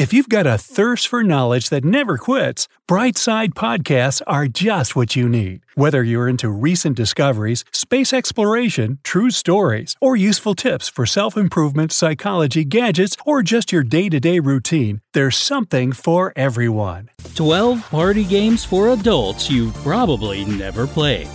If you've got a thirst for knowledge that never quits, Brightside Podcasts are just what you need. Whether you're into recent discoveries, space exploration, true stories, or useful tips for self improvement, psychology, gadgets, or just your day to day routine, there's something for everyone. 12 party games for adults you've probably never played.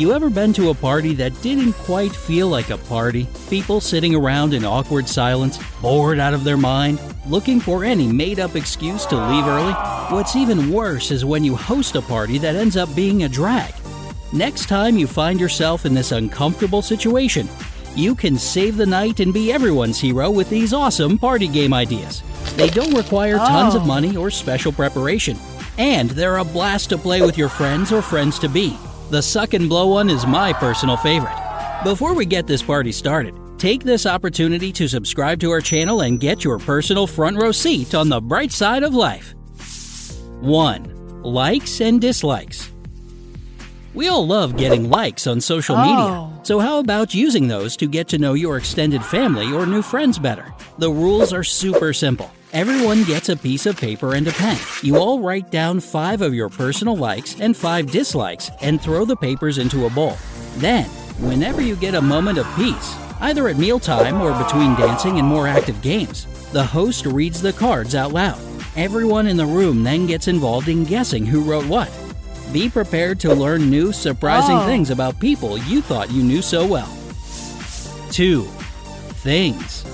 You ever been to a party that didn't quite feel like a party? People sitting around in awkward silence, bored out of their mind, looking for any made up excuse to leave early? What's even worse is when you host a party that ends up being a drag. Next time you find yourself in this uncomfortable situation, you can save the night and be everyone's hero with these awesome party game ideas. They don't require tons of oh. money or special preparation, and they're a blast to play with your friends or friends to be. The suck and blow one is my personal favorite. Before we get this party started, take this opportunity to subscribe to our channel and get your personal front row seat on the bright side of life. 1. Likes and dislikes. We all love getting likes on social media, oh. so how about using those to get to know your extended family or new friends better? The rules are super simple. Everyone gets a piece of paper and a pen. You all write down five of your personal likes and five dislikes and throw the papers into a bowl. Then, whenever you get a moment of peace, either at mealtime or between dancing and more active games, the host reads the cards out loud. Everyone in the room then gets involved in guessing who wrote what. Be prepared to learn new, surprising Oh. things about people you thought you knew so well. 2. Things.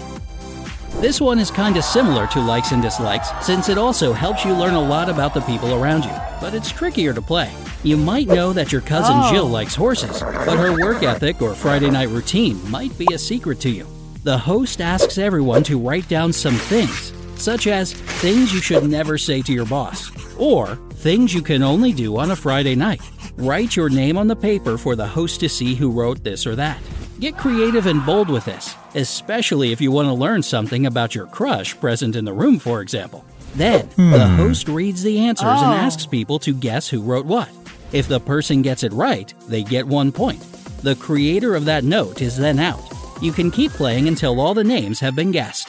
This one is kinda similar to likes and dislikes, since it also helps you learn a lot about the people around you, but it's trickier to play. You might know that your cousin Oh. Jill likes horses, but her work ethic or Friday night routine might be a secret to you. The host asks everyone to write down some things, such as things you should never say to your boss, or things you can only do on a Friday night. Write your name on the paper for the host to see who wrote this or that. Get creative and bold with this, especially if you want to learn something about your crush present in the room, for example. Then, the hmm. host reads the answers and Oh. asks people to guess who wrote what. If the person gets it right, they get one point. The creator of that note is then out. You can keep playing until all the names have been guessed.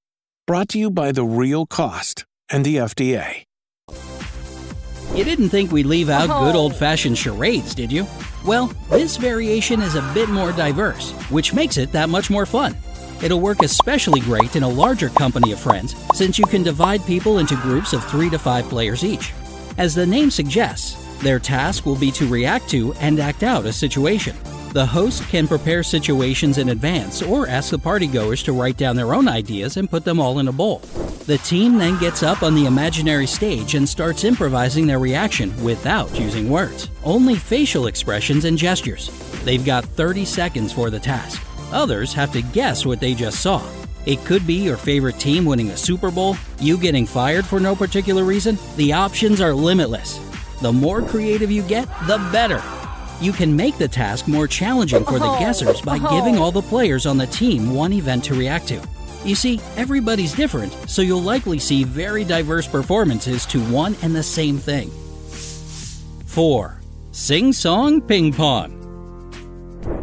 Brought to you by The Real Cost and the FDA. You didn't think we'd leave out oh. good Oh. old fashioned charades, did you? Well, this variation is a bit more diverse, which makes it that much more fun. It'll work especially great in a larger company of friends, since you can divide people into groups of three to five players each. As the name suggests, their task will be to react to and act out a situation. The host can prepare situations in advance or ask the partygoers to write down their own ideas and put them all in a bowl. The team then gets up on the imaginary stage and starts improvising their reaction without using words, only facial expressions and gestures. They've got 30 seconds for the task. Others have to guess what they just saw. It could be your favorite team winning a Super Bowl, you getting fired for no particular reason. The options are limitless. The more creative you get, the better. You can make the task more challenging for the Oh, guessers by oh. giving all the players on the team one event to react to. You see, everybody's different, so you'll likely see very diverse performances to one and the same thing. 4. Sing Song Ping Pong.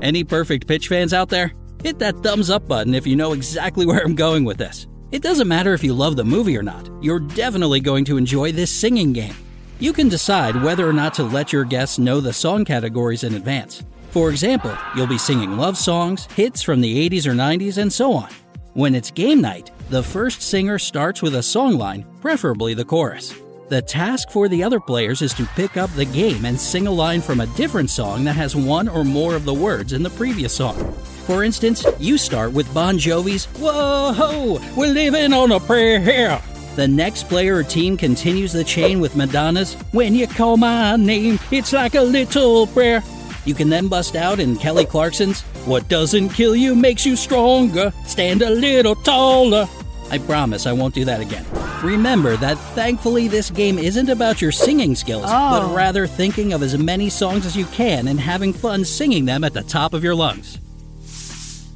Any perfect pitch fans out there? Hit that thumbs up button if you know exactly where I'm going with this. It doesn't matter if you love the movie or not, you're definitely going to enjoy this singing game. You can decide whether or not to let your guests know the song categories in advance. For example, you'll be singing love songs, hits from the 80s or 90s, and so on. When it's game night, The first singer starts with a song line, preferably the chorus. The task for the other players is to pick up the game and sing a line from a different song that has one or more of the words in the previous song. For instance, you start with Bon Jovi's Whoa, we're living on a prayer here. The next player or team continues the chain with Madonna's When You Call My Name, It's Like a Little Prayer. You can then bust out in Kelly Clarkson's What Doesn't Kill You Makes You Stronger, Stand a Little Taller. I promise I won't do that again. Remember that thankfully this game isn't about your singing skills, Oh. but rather thinking of as many songs as you can and having fun singing them at the top of your lungs.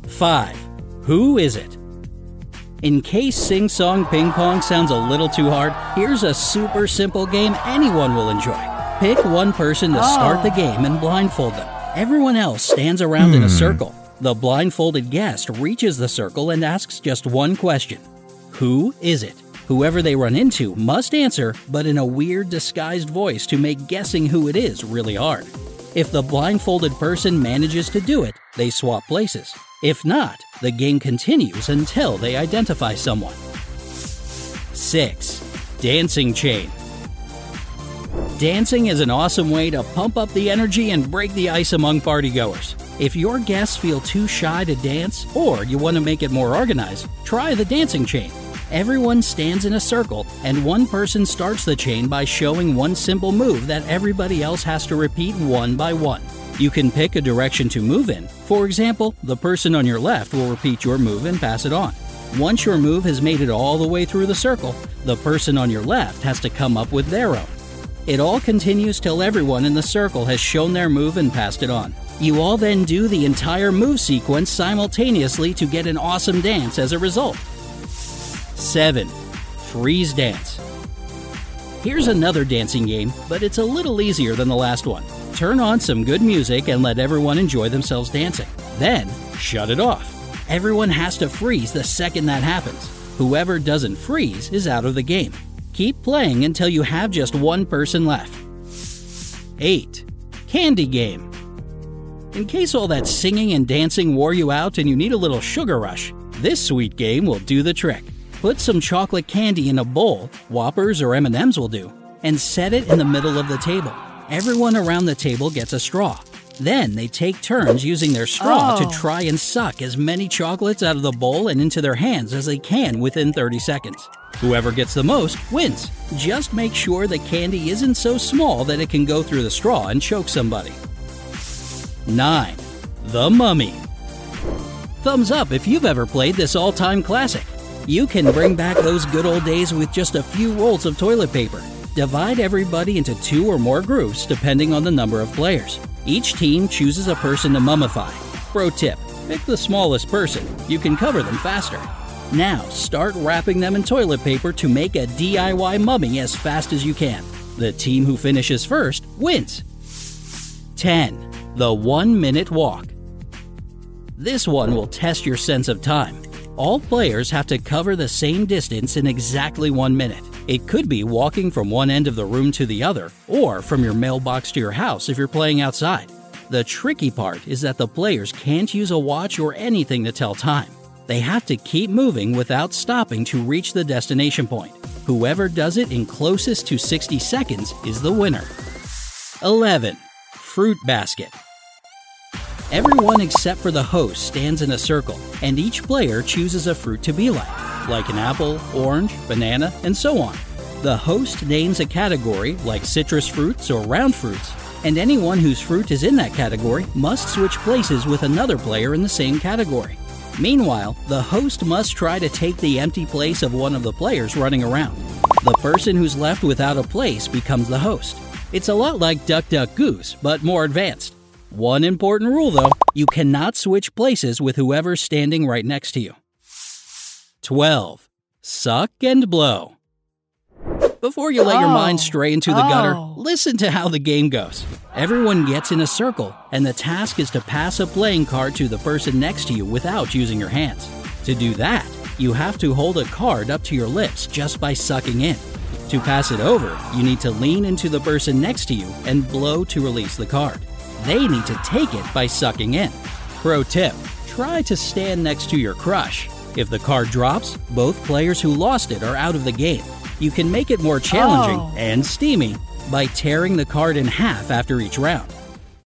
5. Who is it? In case Sing Song Ping Pong sounds a little too hard, here's a super simple game anyone will enjoy. Pick one person to start the oh. game and blindfold them. Everyone else stands around in a hmm. circle. The blindfolded guest reaches the circle and asks just one question Who is it? Whoever they run into must answer, but in a weird disguised voice to make guessing who it is really hard. If the blindfolded person manages to do it, they swap places. If not, the game continues until they identify someone. 6. Dancing Chain Dancing is an awesome way to pump up the energy and break the ice among partygoers. If your guests feel too shy to dance, or you want to make it more organized, try the dancing chain. Everyone stands in a circle, and one person starts the chain by showing one simple move that everybody else has to repeat one by one. You can pick a direction to move in. For example, the person on your left will repeat your move and pass it on. Once your move has made it all the way through the circle, the person on your left has to come up with their own. It all continues till everyone in the circle has shown their move and passed it on. You all then do the entire move sequence simultaneously to get an awesome dance as a result. 7. Freeze Dance. Here's another dancing game, but it's a little easier than the last one. Turn on some good music and let everyone enjoy themselves dancing. Then, shut it off. Everyone has to freeze the second that happens. Whoever doesn't freeze is out of the game. Keep playing until you have just one person left. 8. Candy Game. In case all that singing and dancing wore you out and you need a little sugar rush, this sweet game will do the trick. Put some chocolate candy in a bowl, Whoppers or M&Ms will do, and set it in the middle of the table. Everyone around the table gets a straw. Then they take turns using their straw Oh. to try and suck as many chocolates out of the bowl and into their hands as they can within 30 seconds. Whoever gets the most wins. Just make sure the candy isn't so small that it can go through the straw and choke somebody. 9. The Mummy. Thumbs up if you've ever played this all time classic. You can bring back those good old days with just a few rolls of toilet paper. Divide everybody into two or more groups depending on the number of players. Each team chooses a person to mummify. Pro tip pick the smallest person, you can cover them faster. Now, start wrapping them in toilet paper to make a DIY mummy as fast as you can. The team who finishes first wins. 10. The 1 Minute Walk. This one will test your sense of time. All players have to cover the same distance in exactly one minute. It could be walking from one end of the room to the other, or from your mailbox to your house if you're playing outside. The tricky part is that the players can't use a watch or anything to tell time. They have to keep moving without stopping to reach the destination point. Whoever does it in closest to 60 seconds is the winner. 11. Fruit Basket. Everyone except for the host stands in a circle, and each player chooses a fruit to be like, like an apple, orange, banana, and so on. The host names a category, like citrus fruits or round fruits, and anyone whose fruit is in that category must switch places with another player in the same category. Meanwhile, the host must try to take the empty place of one of the players running around. The person who's left without a place becomes the host. It's a lot like Duck Duck Goose, but more advanced. One important rule though you cannot switch places with whoever's standing right next to you. 12. Suck and blow. Before you let your Oh. mind stray into the gutter, Oh. listen to how the game goes. Everyone gets in a circle, and the task is to pass a playing card to the person next to you without using your hands. To do that, you have to hold a card up to your lips just by sucking in. To pass it over, you need to lean into the person next to you and blow to release the card. They need to take it by sucking in. Pro tip try to stand next to your crush. If the card drops, both players who lost it are out of the game. You can make it more challenging Oh. and steamy by tearing the card in half after each round.